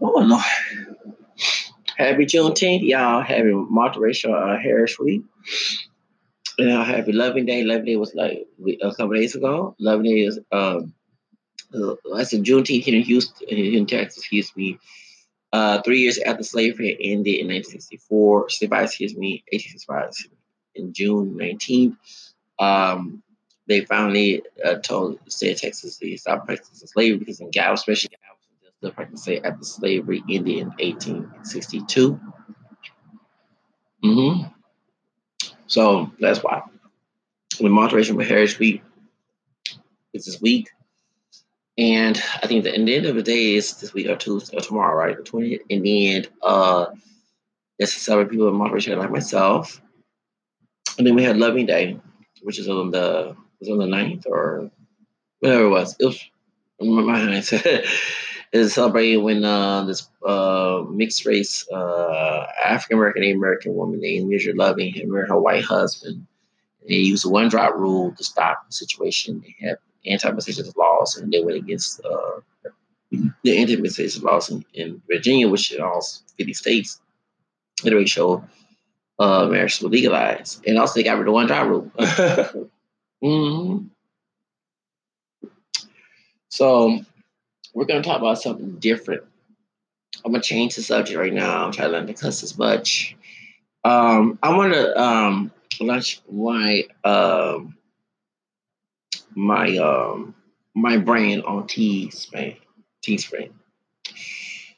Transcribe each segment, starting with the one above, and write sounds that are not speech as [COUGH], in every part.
Oh no. Happy Juneteenth, y'all. Happy multiracial uh, Heritage Week. And uh, happy Loving Day. Loving Day was like a couple days ago. Loving Day is um uh, I said Juneteenth here in Houston, in Texas, excuse me. Uh, three years after slavery ended in 1964, 65, excuse me, 1865, in June 19th, um, they finally uh, told the state of Texas to stop practicing slavery because in Galveston, especially Galveston, they're still practicing after slavery ended in 1862. Mm-hmm. So that's why. The Multiracial Heritage Week is this week. And I think the, the end of the day is this week or Tuesday or tomorrow, right? The 20th. And then uh there's several people in Multiracial like myself. And then we had Loving Day, which is on the was on the 9th or whatever it was. It was my mind [LAUGHS] is celebrated when uh, this uh, mixed race uh, African American American woman named Mildred Loving had married her white husband. And they used the one drop rule to stop the situation. They had anti-miscegenation laws, and they went against uh, the anti-miscegenation laws in, in, Virginia, which in all 50 states, ratio uh, marriage was legalized. And also they got rid of the one drop rule. [LAUGHS] mm-hmm. So we're going to talk about something different. I'm going to change the subject right now. I'm trying not to cuss as much. Um, I want to um, launch my um, my um, my brand on Teespring. Teespring.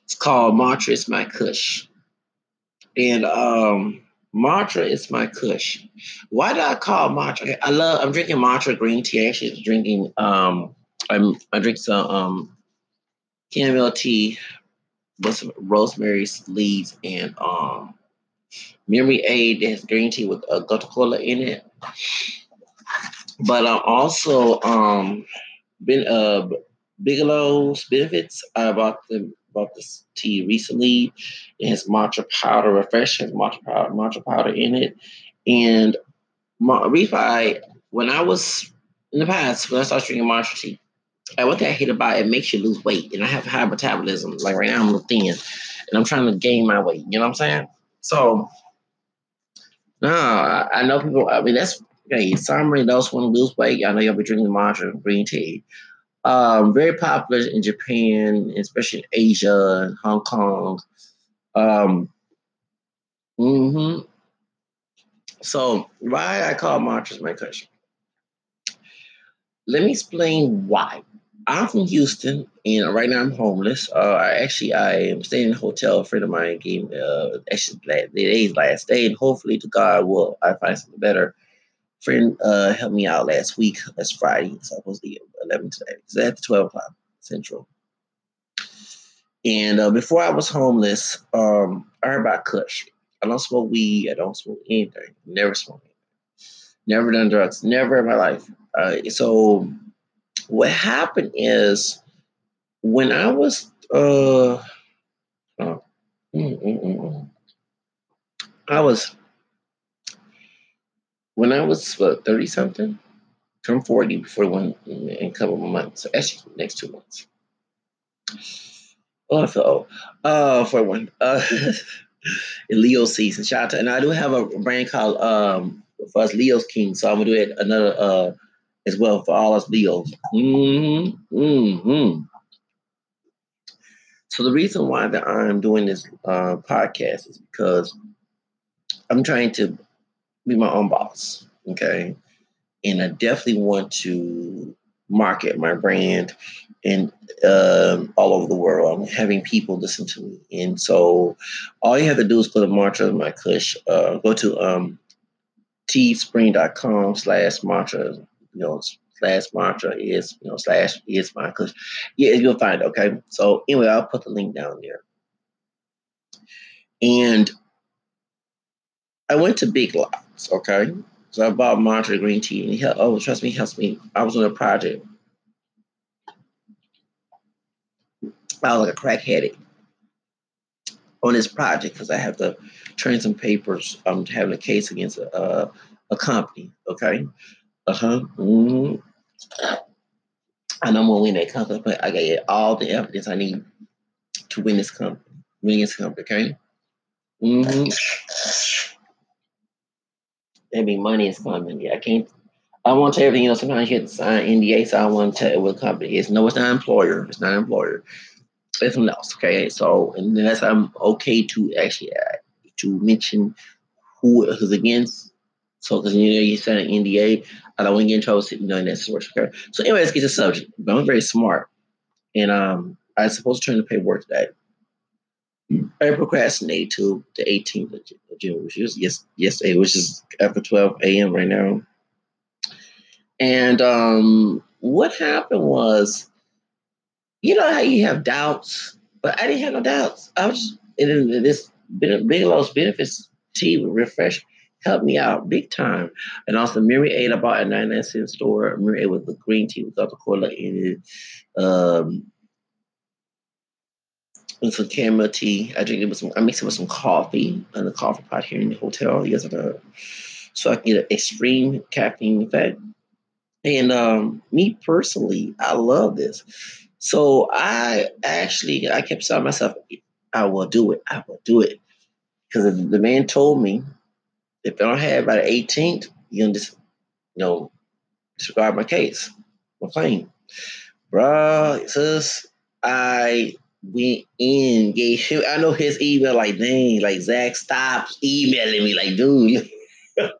It's called Matcha is my Kush, and um, Matcha is my Kush. Why do I call Matcha? I love. I'm drinking Matcha green tea. Actually, drinking. Um, I'm I drink some um, tea with some rosemary leaves and um, memory aid that has green tea with a uh, Coca Cola in it. But I'm also um been uh Bigelow's benefits. I bought the bought this tea recently. It has matcha powder, refresh has matcha powder, matcha powder in it. And my refi, when I was in the past, when I started drinking matcha tea, I one thing I hate about it, it makes you lose weight. And I have high metabolism. Like right now I'm a thin and I'm trying to gain my weight. You know what I'm saying? So no, I, I know people I mean that's Okay, summary, those want to lose weight, I know you'll be drinking matcha green tea. Um, very popular in Japan, especially in Asia and Hong Kong. Um, mm-hmm. So why I call matcha my question? Let me explain why. I'm from Houston, and right now I'm homeless. Uh, I actually I am staying in a hotel. A friend of mine gave me uh, actually the day's last day, and hopefully to God will I find something better friend uh, helped me out last week. That's Friday. So I was the 11 today. It's at 12 o'clock Central. And uh, before I was homeless, um, I heard about Kush. I don't smoke weed. I don't smoke anything. Never smoked anything. Never done drugs. Never in my life. Uh, so what happened is when I was uh, uh mm, mm, mm. I was when I was 30 something, turn 40 before one in a couple of months. Actually, next two months. Oh. Uh, for one. Uh, [LAUGHS] Leo season. Shout out to, and I do have a brand called um for us Leo's King, so I'm gonna do it another uh as well for all us Leos. Mm-hmm. Mm-hmm. So the reason why that I'm doing this uh, podcast is because I'm trying to be my own boss. Okay. And I definitely want to market my brand and um, all over the world. I'm having people listen to me. And so all you have to do is go to Matcha My Kush, uh, go to um, teespring.com slash matcha, you know, slash matcha is, you know, slash is my Kush Yeah, you'll find it. Okay. So anyway, I'll put the link down there. And I went to Big Lots, okay? So I bought Matcha green tea, and he helped, oh, trust me, he helps me. I was on a project. I was like a crackheaded on this project because I have to turn some papers. I'm having a case against a, uh, a company, okay? Uh huh. Mm-hmm. And I'm gonna win that company, but I got all the evidence I need. to win this company, win this company. Okay. Mm-hmm. Maybe money is coming. Yeah, I can't. I want to everything. You know, sometimes you have to sign NDA, so I want to tell what company is. No, it's not employer. It's not employer. It's something else. Okay. So, that's I'm okay to actually uh, to mention who was against. So, because you know you sign an NDA, I don't want to get in trouble. sitting in that source. Okay. So, anyway, let's get to the subject. But I'm very smart, and um, I was supposed to turn the paperwork today. I procrastinated to the 18th of June, which was yes, yesterday, which is after 12 a.m. right now. And um, what happened was, you know how you have doubts, but I didn't have no doubts. I was just in this Bigelow's benefits tea with refresh helped me out big time. And also Myriad I bought at 99 cent store. Myriad with the green tea with the cola in it. Um, and some chamomile tea. I drink it with some. I mix it with some coffee in the coffee pot here in the hotel. Yes, so I can get an extreme caffeine effect. And um, me personally, I love this. So I actually, I kept telling myself, I will do it. I will do it. Because the man told me, if I don't have by the 18th, you can just, you know, disregard my case, my claim. Bruh, sis, I went in, gave him, I know his email, like, dang, like, Zach, stop emailing me, like, dude. [LAUGHS]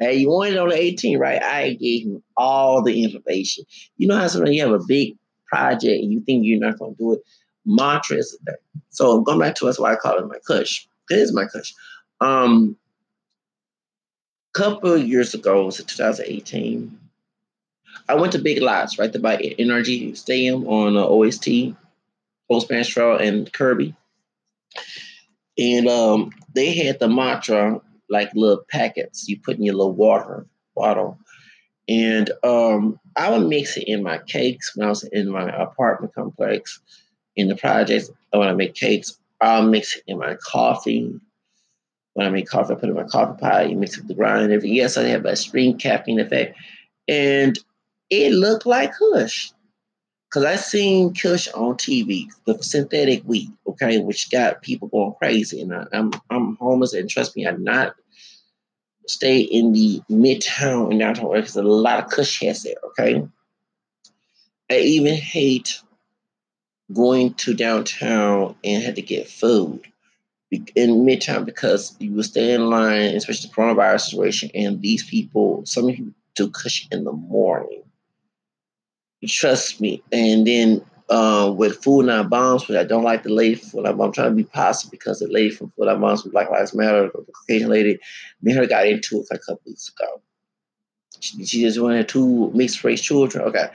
hey, you wanted on the 18th, right? I gave him all the information. You know how sometimes you have a big project and you think you're not going to do it? Matcha is there. So going back to that's why I call it my kush. It is my kush. Um, couple of years ago, was it 2018? I went to Big Lots, right there by NRG Stadium on uh, OST, Old Spanish Trail, and Kirby. And um, they had the matcha like little packets you put in your little water bottle. And um, I would mix it in my cakes when I was in my apartment complex. In the projects, when I make cakes, I'll mix it in my coffee. When I make coffee, I put it in my coffee pot. You mix it with the ground and everything. Yes, I have a extreme caffeine effect. And it looked like Kush. Because I seen Kush on TV, the synthetic weed, okay, which got people going crazy. And I, am I'm, I'm homeless, and trust me, I'm not stay in the midtown and downtown because a lot of Kush has there, okay? I even hate going to downtown and had to get food in midtown because you will stay in line, especially the coronavirus situation, and these people, some people do Kush in the morning trust me. And then uh, with Food Not Bombs, which I don't like the lady Food Not I'm trying to be positive because the lady from Food Not Bombs from Black Lives Matter, the Caucasian lady, me and her got into it like a couple weeks ago. She, she just wanted two mixed race children. Okay.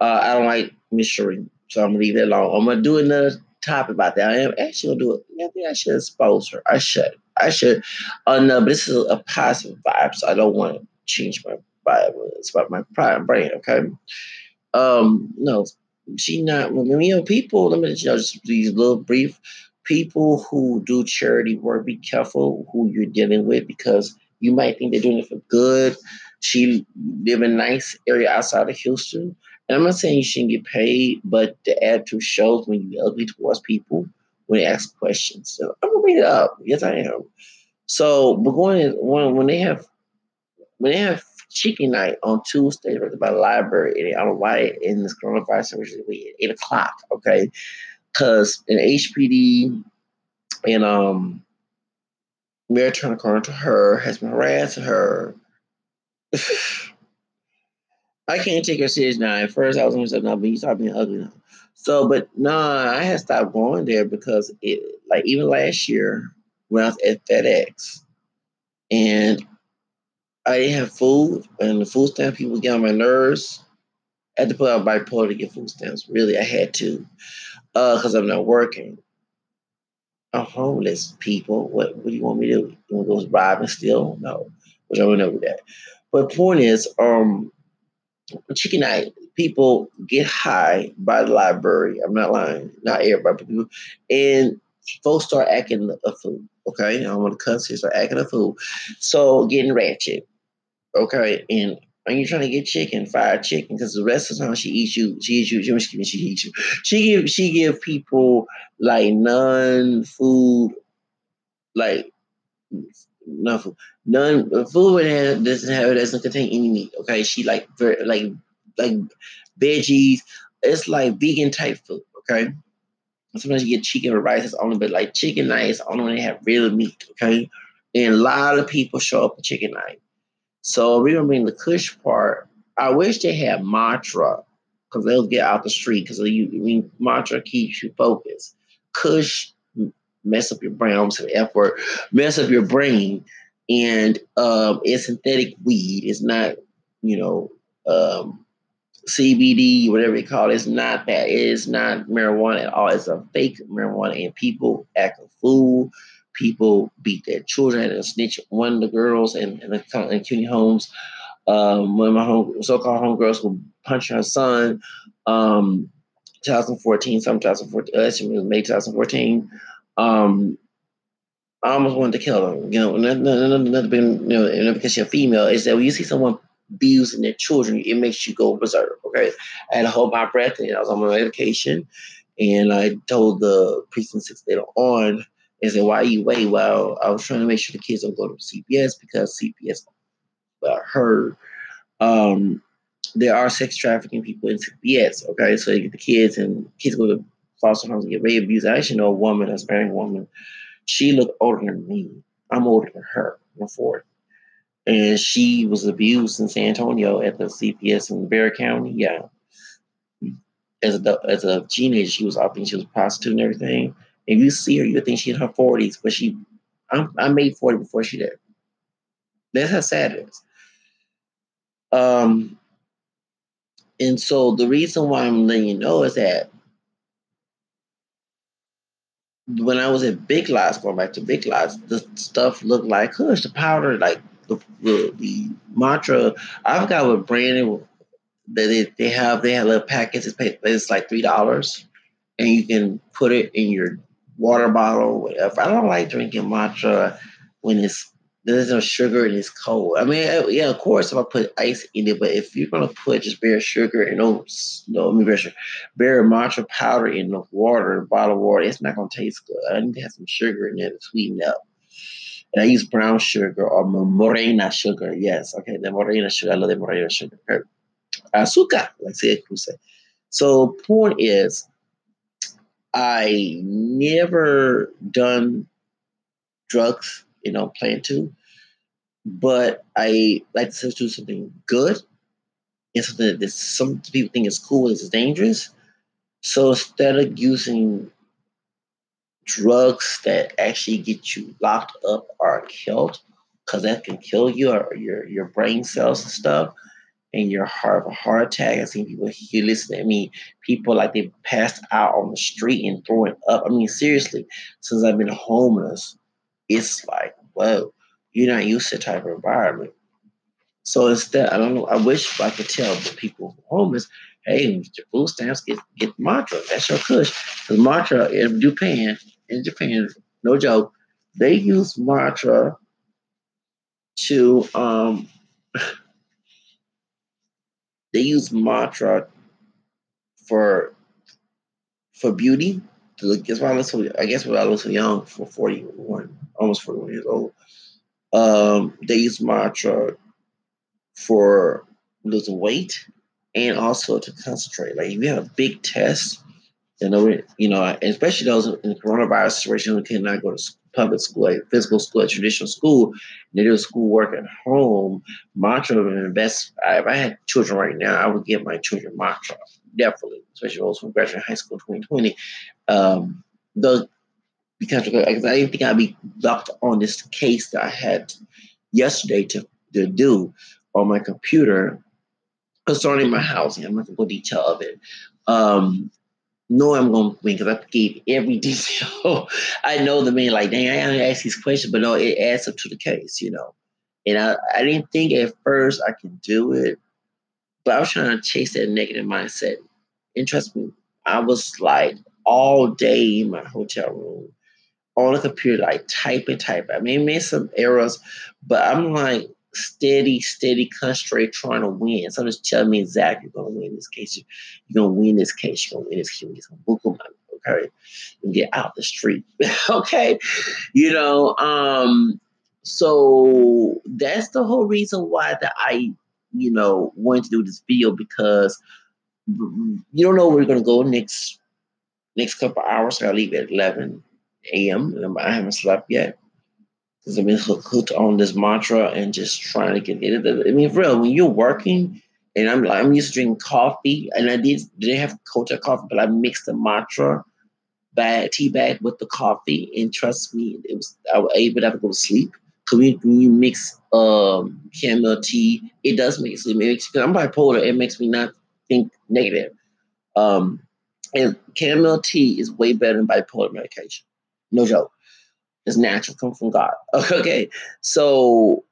Uh, I don't like mystery, so I'm gonna leave it alone. I'm gonna do another topic about that. I am actually gonna do it. I think I should expose her. I should. I should. Uh, no, but this is a positive vibe, so I don't want to change my vibe. It's about my pride brain, okay? um, no, she not. You know, people. Let me just these little brief people who do charity work. Be careful who you're dealing with because you might think they're doing it for good. She live in a nice area outside of Houston. And I'm not saying you shouldn't get paid, but the attitude shows when you're ugly towards people when they ask questions. So I'm gonna read it up. Yes, I am. So, but going when when they have when they have chicken night on Tuesday right by the library. And I don't know why in this coronavirus originally at eight o'clock, okay? Because in HPD and um Mayor Turner according to her has been harassing her. [SIGHS] I can't take her serious now. At first I was going to say no, but you start being ugly now. So, but no, nah, I had stopped going there because it like even last year when I was at FedEx and I didn't have food, and the food stamp people get on my nerves. I had to put out bipolar to get food stamps. Really, I had to, because uh, I'm not working. I'm homeless people. What What do you want me to do? You want to go rob and steal? No, which I don't know that. But point is, um, chicken night people get high by the library. I'm not lying. Not everybody, people, and folks start acting a fool. Okay, I don't want to cuss here. Start acting a fool. So getting ratchet okay, and and you're trying to get chicken, fried chicken, because the rest of the time she eats you, she eats you, she, she eats you. She give she give people like non food, like non food, none food doesn't have it doesn't contain any meat. Okay, she like like like veggies. It's like vegan type food. Okay. Sometimes you get chicken rice, it's only but like chicken night only when they have real meat, okay? And a lot of people show up for chicken night. So remembering the Kush part, I wish they had matcha because they'll get out the street because you I mean matcha keeps you focused. Kush mess up your brain, almost an F word, mess up your brain. And um, it's synthetic weed. It's not, you know, um, CBD, whatever you call it. It's not that. It is not marijuana at all. It's a fake marijuana, and people act a fool people beat their children and snitch one of the girls in, in, the, in Cuney homes. Um, one of my home, so-called homegirls who punched her son. Um, 2014, some 2014, uh, May 2014. Um, I almost wanted to kill her. You know, another, another, you know, because a female, is that when you see someone abusing their children, it makes you go berserk. Okay, I had to hold my breath, and I was on my medication, and I told the precinct six later on and said, why are you wait? Well, I was trying to make sure the kids don't go to CPS because CPS uh, heard um, there are sex trafficking people in CPS. Okay, so you get the kids and kids go to foster homes and get rape abuse. I actually know a woman, a married woman. She looked older than me. I'm older than her. I'm 40. And she was abused in San Antonio at the CPS in Bexar County. Yeah. As a as a teenager, she was I think she was prostitute and everything. If you see her, you think she's in her 40s, but she, I'm, I made 40 before she did. That's how sad it is. Um, and so the reason why I'm letting you know is that when I was at Big Lots, going back to Big Lots, the stuff looked like Kush, the powder, like the the, the Matcha. I forgot what brand that they, they have. They have little packets. It's, it's like three dollars, and you can put it in your water bottle, whatever. I don't like drinking matcha when it's there's no sugar and it's cold. I mean, uh, yeah, of course, if I put ice in it, but if you're gonna put just bare sugar and no, no, I mean, bare, sugar, bare matcha powder in the water, bottled water, it's not gonna taste good. I need to have some sugar in there to sweeten up. And I use brown sugar or morena sugar. Yes, okay, the morena sugar. I love the morena sugar. Azúcar, like say Cruz. So point is, I never done drugs, you know, plan to, but I like to do something good and something that some people think is cool is dangerous. So instead of using drugs that actually get you locked up or killed, because that can kill you or your your brain cells and stuff, and you're heart a heart attack. I've seen people here listen to me, people like they passed out on the street and throwing up. I mean, seriously, since I've been homeless, it's like, whoa, you're not used to type of environment. So instead, I don't know, I wish I could tell the people homeless, hey, food stamps, get get matcha. That's your kush. Because matcha in Japan, in Japan, no joke, they use matcha to um [LAUGHS] they use matcha for for beauty. Why I so I guess why I look so young for 41, almost 41 years old. Um, they use Matcha for losing weight and also to concentrate. Like if you have a big test, you know, you know, especially those in the coronavirus situation who cannot go to public school, like physical school, a traditional school, they do schoolwork at home, Matcha and best. If I had children right now, I would give my children matcha definitely, especially those who graduated high school 2020. Um, those because I didn't think I'd be locked on this case that I had yesterday to, to do on my computer concerning my housing. I'm not going to go detail of it. Um, know I'm going to win because I gave every [LAUGHS] detail. I know the man, like, dang, I only ask these questions, but no, it adds up to the case, you know. And I, I didn't think at first I could do it, but I was trying to chase that negative mindset. And trust me, I was like all day in my hotel room on the computer, like type and type. I mean, made some errors, but I'm like, steady, steady, concentrate, trying to win. So just tell me exactly you're gonna win this case. You're gonna win this case. You're gonna win this case. Get some book money. Okay, and get out the street. [LAUGHS] okay, you know. Um. So that's the whole reason why that I, you know, wanted to do this video because you don't know where you're gonna go next next couple hours. I leave at eleven a.m. I haven't slept yet because I've been hooked on this matcha and just trying to get it. I mean, real, when you're working, and I'm I'm used to drinking coffee, and I did didn't have Kota coffee, but I mixed the matcha bag tea bag with the coffee, and trust me, it was I was able to go to sleep. Cause when, you mix um chamomile tea, it does make sleep. It makes, I'm bipolar. It makes me not think negative. Um, and chamomile tea is way better than bipolar medication. No joke. It's natural, come from God. [LAUGHS] Okay. So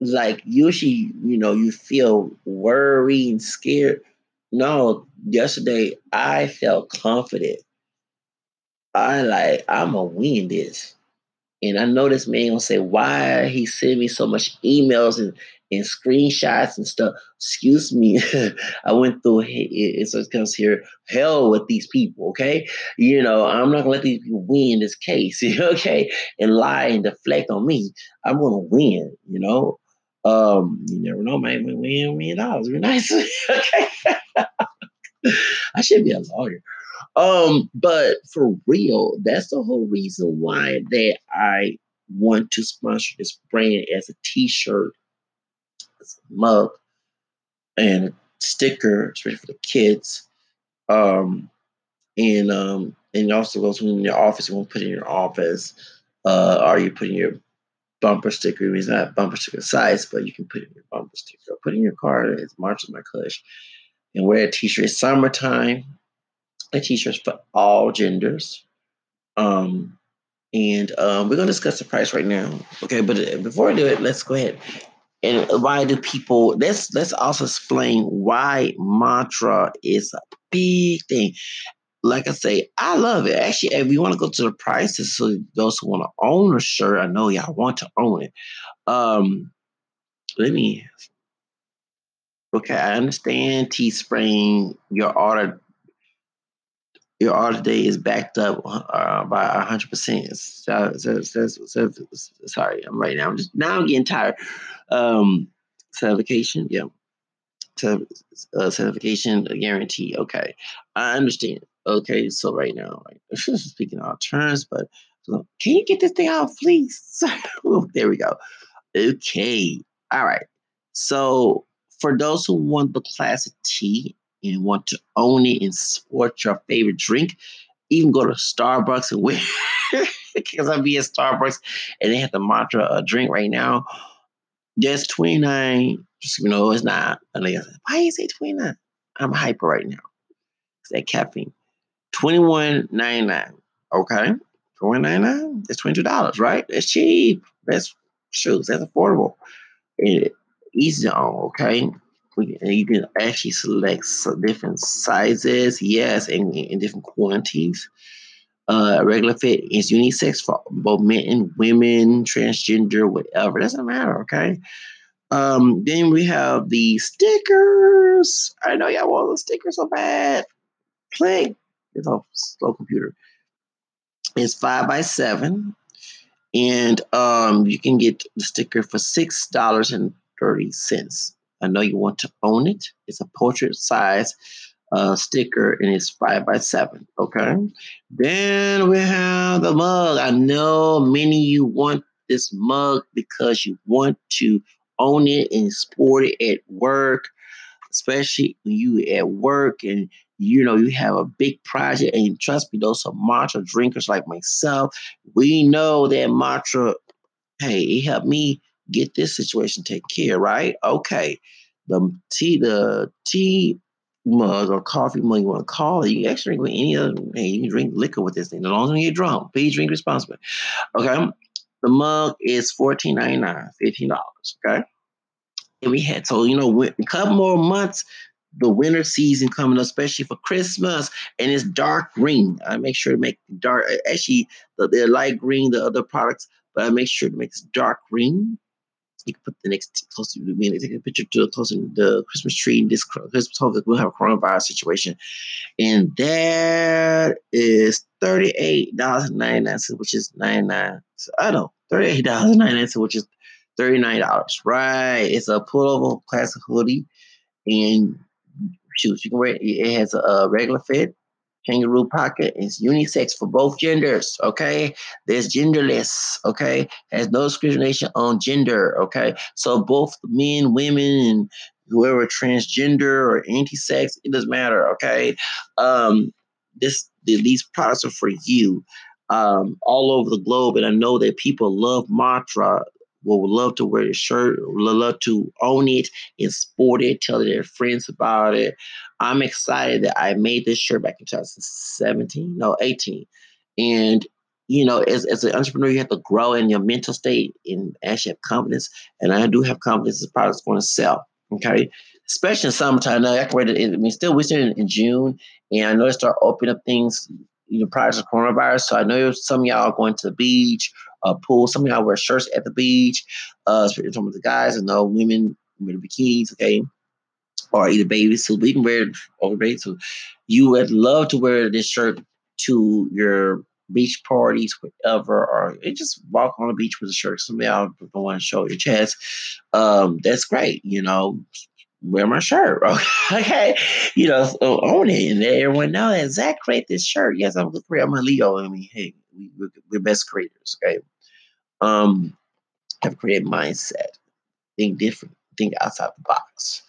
like usually, you know, you feel worried and scared. No, yesterday I felt confident. I like, I'm gonna win this. And I know this man gonna say, why he send me so much emails and and screenshots and stuff. Excuse me, [LAUGHS] I went through it. It's it comes here hell with these people. Okay, you know I'm not gonna let these people win this case. [LAUGHS] Okay, and lie and deflect on me. I'm gonna win. You know, um, you never know, man. We win a million dollars. Be nice. [LAUGHS] okay, I should be a lawyer. Um, but for real, that's the whole reason why that I want to sponsor this brand as a t-shirt mug and a sticker, especially for the kids. Um, and um, and also goes in your office. You want to put in your office, uh, you put in your bumper sticker. It's not bumper sticker size, but you can put in your bumper sticker. Put in your car. It's March of my Kush, and wear a t-shirt. It's summertime. A t-shirts for all genders. Um, and um, we're gonna discuss the price right now. Okay, but uh, before I do it, let's go ahead and why do people let's let's also explain why matcha is a big thing. Like i say i love it. Actually if you want to go to the prices so those who want to own a shirt i know y'all want to own it. Um let me okay i understand teespring your order your order date is backed up uh, by hundred percent. So, so, so, sorry, I'm right now. I'm just now I'm getting tired. Um, certification, yeah. uh, certification guarantee. Okay, I understand. Okay, so right now, [LAUGHS] speaking all terms, but can you get this thing out, please? [LAUGHS] there we go. Okay, all right. So for those who want the classic tea and want to own it and support your favorite drink, even go to Starbucks and win. because [LAUGHS] I'll be at Starbucks and they have the matcha a drink right now. Just 29. Just you know, it's not. And said, why you say 29? I'm hyper right now. It's that caffeine. 21.99. Okay. 21.99. That's $22, right? That's cheap. That's shoes. That's affordable. And easy on, okay? You can actually select different sizes, yes, and in different quantities. Uh, regular fit is unisex for both men and women, transgender, whatever. Doesn't matter, okay? Um, then we have the stickers. I know y'all want the stickers so bad. Play. It's a slow computer. It's five by seven. And um, you can get the sticker for six dollars and thirty cents. I know you want to own it. It's a portrait size uh, sticker and it's five by seven. Okay. Then we have the mug. I know many of you want this mug because you want to own it and sport it at work, especially when you at work and you know you have a big project and trust me, those are matcha drinkers like myself. We know that matcha, hey, it helped me get this situation taken care, right? Okay. The tea, the tea mug or coffee mug you want to call it, you can actually drink any other hey, you can drink liquor with this thing. As long as you get drunk, please drink responsibly. Okay. The mug is $14.99, $15. Okay. And we had so you know a couple more months the winter season coming up, especially for Christmas, and it's dark green. I make sure to make dark. Actually, the, the light green, the other products, but I make sure to make this dark green you can put the next close to me. Take a picture to close to the Christmas tree. This Christmas we'll have a coronavirus situation, and that is thirty eight dollars and ninety nine cents, which is ninety nine. I don't know thirty eight dollars and ninety nine cents, which is thirty nine dollars. Right? It's a pullover classic hoodie, and shoes you can wear. It has a regular fit kangaroo pocket is unisex for both genders. Okay, there's genderless. Okay, has no discrimination on gender. Okay, so both men, women, and whoever transgender or anti-sex, it doesn't matter. Okay, um, this these products are for you. Um, all over the globe, and I know that people love Matcha will love to wear the shirt, will love to own it and sport it, tell their friends about it. I'm excited that I made this shirt back in 2017, no, 18. And you know, as, as an entrepreneur, you have to grow in your mental state and actually have confidence. And I do have confidence this product's going to sell. Okay. Especially in summertime. Now, I mean, still, we're still in, in June, and I know they start opening up things, you know, prior to coronavirus. So I know some y'all are going to the beach uh, pool. Some of y'all wear shirts at the beach. Uh, some of the guys and the women wear bikinis, okay, or either baby suit. But you can wear over baby suit. You would love to wear this shirt to your beach parties, whatever, or just walk on the beach with a shirt. Some of y'all don't want to show your chest. Um, that's great, you know. Wear my shirt, [LAUGHS] okay? You know, so own it, and everyone know that Zach created this shirt. Yes, I'm a creator. I'm a Leo. I mean, hey, we, we're best creators, okay? Um, have created mindset, think different, think outside the box.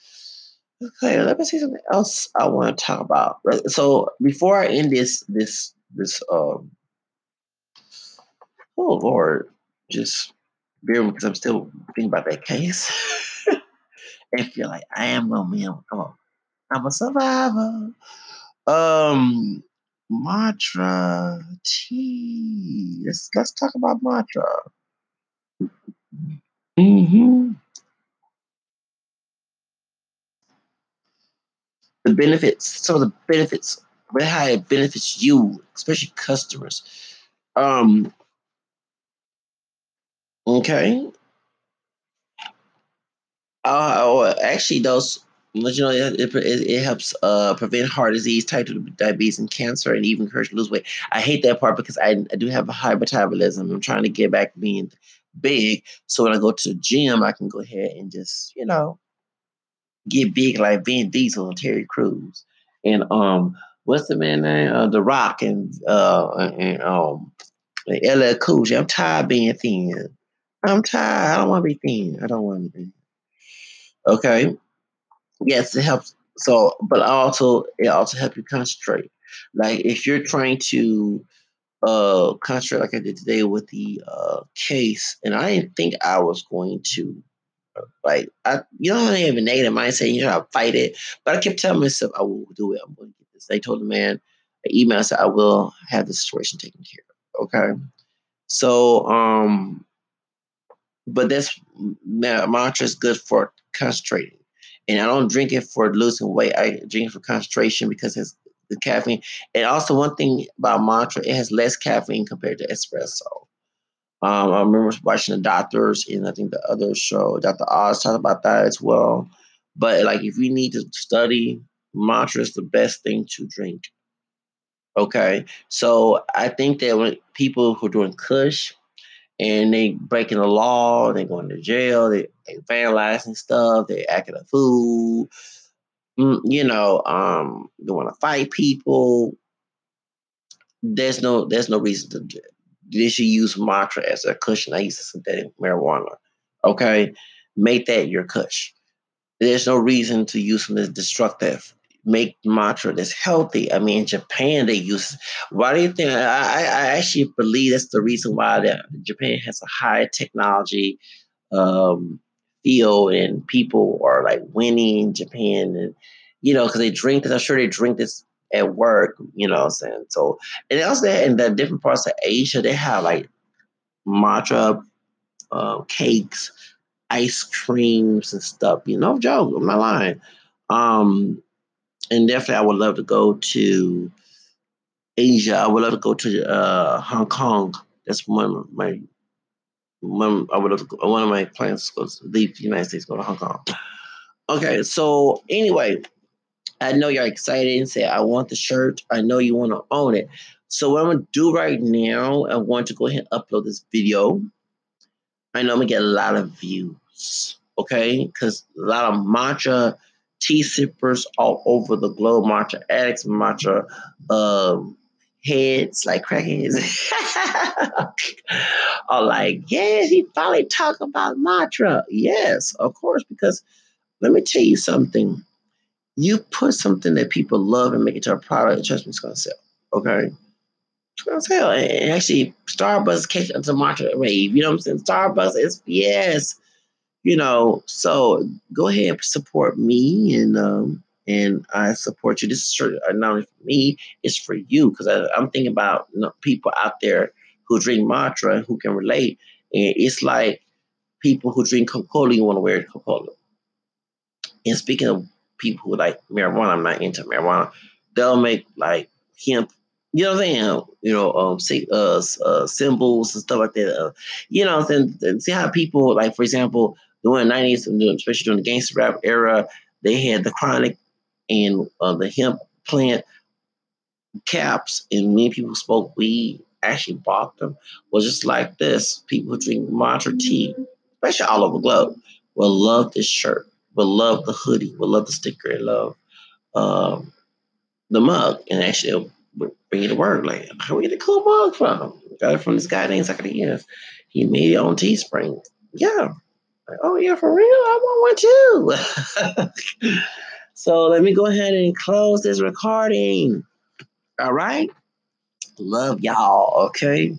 Okay, let me see something else I want to talk about. So before I end this, this, this, um, oh Lord, just bear with me because I'm still thinking about that case. [LAUGHS] and feel like I am gonna be, come on, I'm a survivor. Um, matcha tea. Let's let's talk about matcha. Mm-hmm. The benefits, some of the benefits, how it benefits you, especially customers. Um, okay. Uh, oh, actually, those you know, it, it, it, helps uh, prevent heart disease, type 2 diabetes, and cancer, and even encourage lose weight. I hate that part because I, I do have a high metabolism. I'm trying to get back being big. So when I go to the gym, I can go ahead and just, you know, get big like Vin Diesel and Terry Crews. And um, what's the man name? Uh, the Rock and uh and um LL Cool J. I'm tired of being thin. I'm tired. I don't want to be thin. I don't want to be. Okay. Yes, it helps. So, but also it also helps you concentrate. Like if you're trying to uh contract like I did today with the uh case, and I didn't think I was going to like I you know I didn't even have a negative mindset, you know I'll fight it. But I kept telling myself I will do it, I'm gonna get this. They told the man an email said I will have the situation taken care of. Okay. So um but this matcha is good for concentrating. And I don't drink it for losing weight. I drink it for concentration because it's the caffeine. And also, one thing about Matcha, it has less caffeine compared to espresso. Um, I remember watching the doctors, and I think the other show, Dr. Oz, talked about that as well. But like, if you need to study, Matcha is the best thing to drink. Okay, so I think that when people who are doing Kush and they breaking the law, they going to jail, they, they vandalizing stuff, they acting a fool, you know, um, you want to fight people. There's no, there's no reason to. They should use matcha as a cushion. I use synthetic marijuana. Okay, make that your kush. There's no reason to use something destructive. Make matcha that's healthy. I mean, in Japan they use. Why do you think? I, I actually believe that's the reason why that Japan has a high technology um, field and people are like winning Japan and you know because they drink this. I'm sure they drink this at work. You know what I'm saying? So and also in the different parts of Asia they have like matcha uh, cakes, ice creams and stuff. You know, joke. I'm not lying. Um, and definitely I would love to go to Asia. I would love to go to uh, Hong Kong. That's one of my One, I would have one of my plans was to leave the United States, go to Hong Kong. Okay, so anyway, I know you're excited and say, I want the shirt. I know you want to own it. So what I'm gonna do right now, I want to go ahead and upload this video. I know I'm gonna get a lot of views, okay? Because a lot of matcha tea sippers all over the globe, matcha addicts, matcha um, heads, like crackheads, are [LAUGHS] like, yes, he finally talked about matcha. Yes, of course, because let me tell you something. You put something that people love and make it to a product, trust me, it's gonna sell. Okay. It's gonna sell. And actually, Starbucks catch up to matcha rave. You know what I'm saying? Starbucks is yes. You know, so go ahead and support me and um and I support you. This is not only for me, it's for you because I'm thinking about you know, people out there who drink matcha who can relate. And it's like people who drink Coca Cola, you want to wear Coca Cola. And speaking of people who like marijuana, I'm not into marijuana. They'll make like hemp, you know what I'm saying? You know, um, say, uh, uh, symbols and stuff like that. Uh, you know, then and see how people like, for example, during the '90s, especially during the gangster rap era, they had the chronic and uh, the hemp plant caps, and many people spoke weed actually bought them was just like this. People who drink matcha tea, especially all over the globe, will love this shirt, will love the hoodie, will love the sticker, and love um, the mug, and actually bring you the word like, how we get the cool mug from? Got it from this guy named Zacarias. He made it on Teespring. Yeah. Like, oh yeah, for real? I want one too. [LAUGHS] so let me go ahead and close this recording. All right. Love y'all. Okay.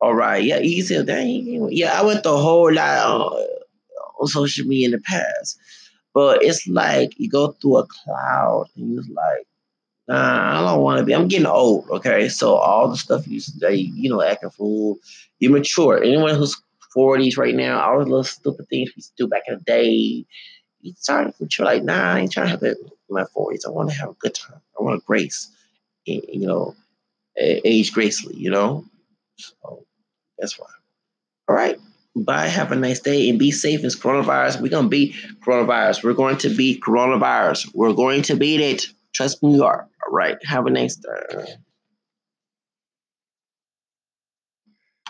All right. Yeah, you said that. Yeah, I went the whole lot on, on social media in the past, but it's like you go through a cloud and you're like, nah, I don't want to be. I'm getting old. Okay, so all the stuff you say, you know, acting fool, you mature. Anyone who's 40s right now, all the little stupid things we do back in the day, you start to mature. Like, nah, I ain't trying to have it in my 40s. I want to have a good time. I want to grace. You know, age gracefully, you know? So that's why. All right. Bye. Have a nice day and be safe. It's coronavirus. We're going to beat coronavirus. We're going to beat coronavirus. We're going to beat it. Trust me, you are. All right. Have a nice day.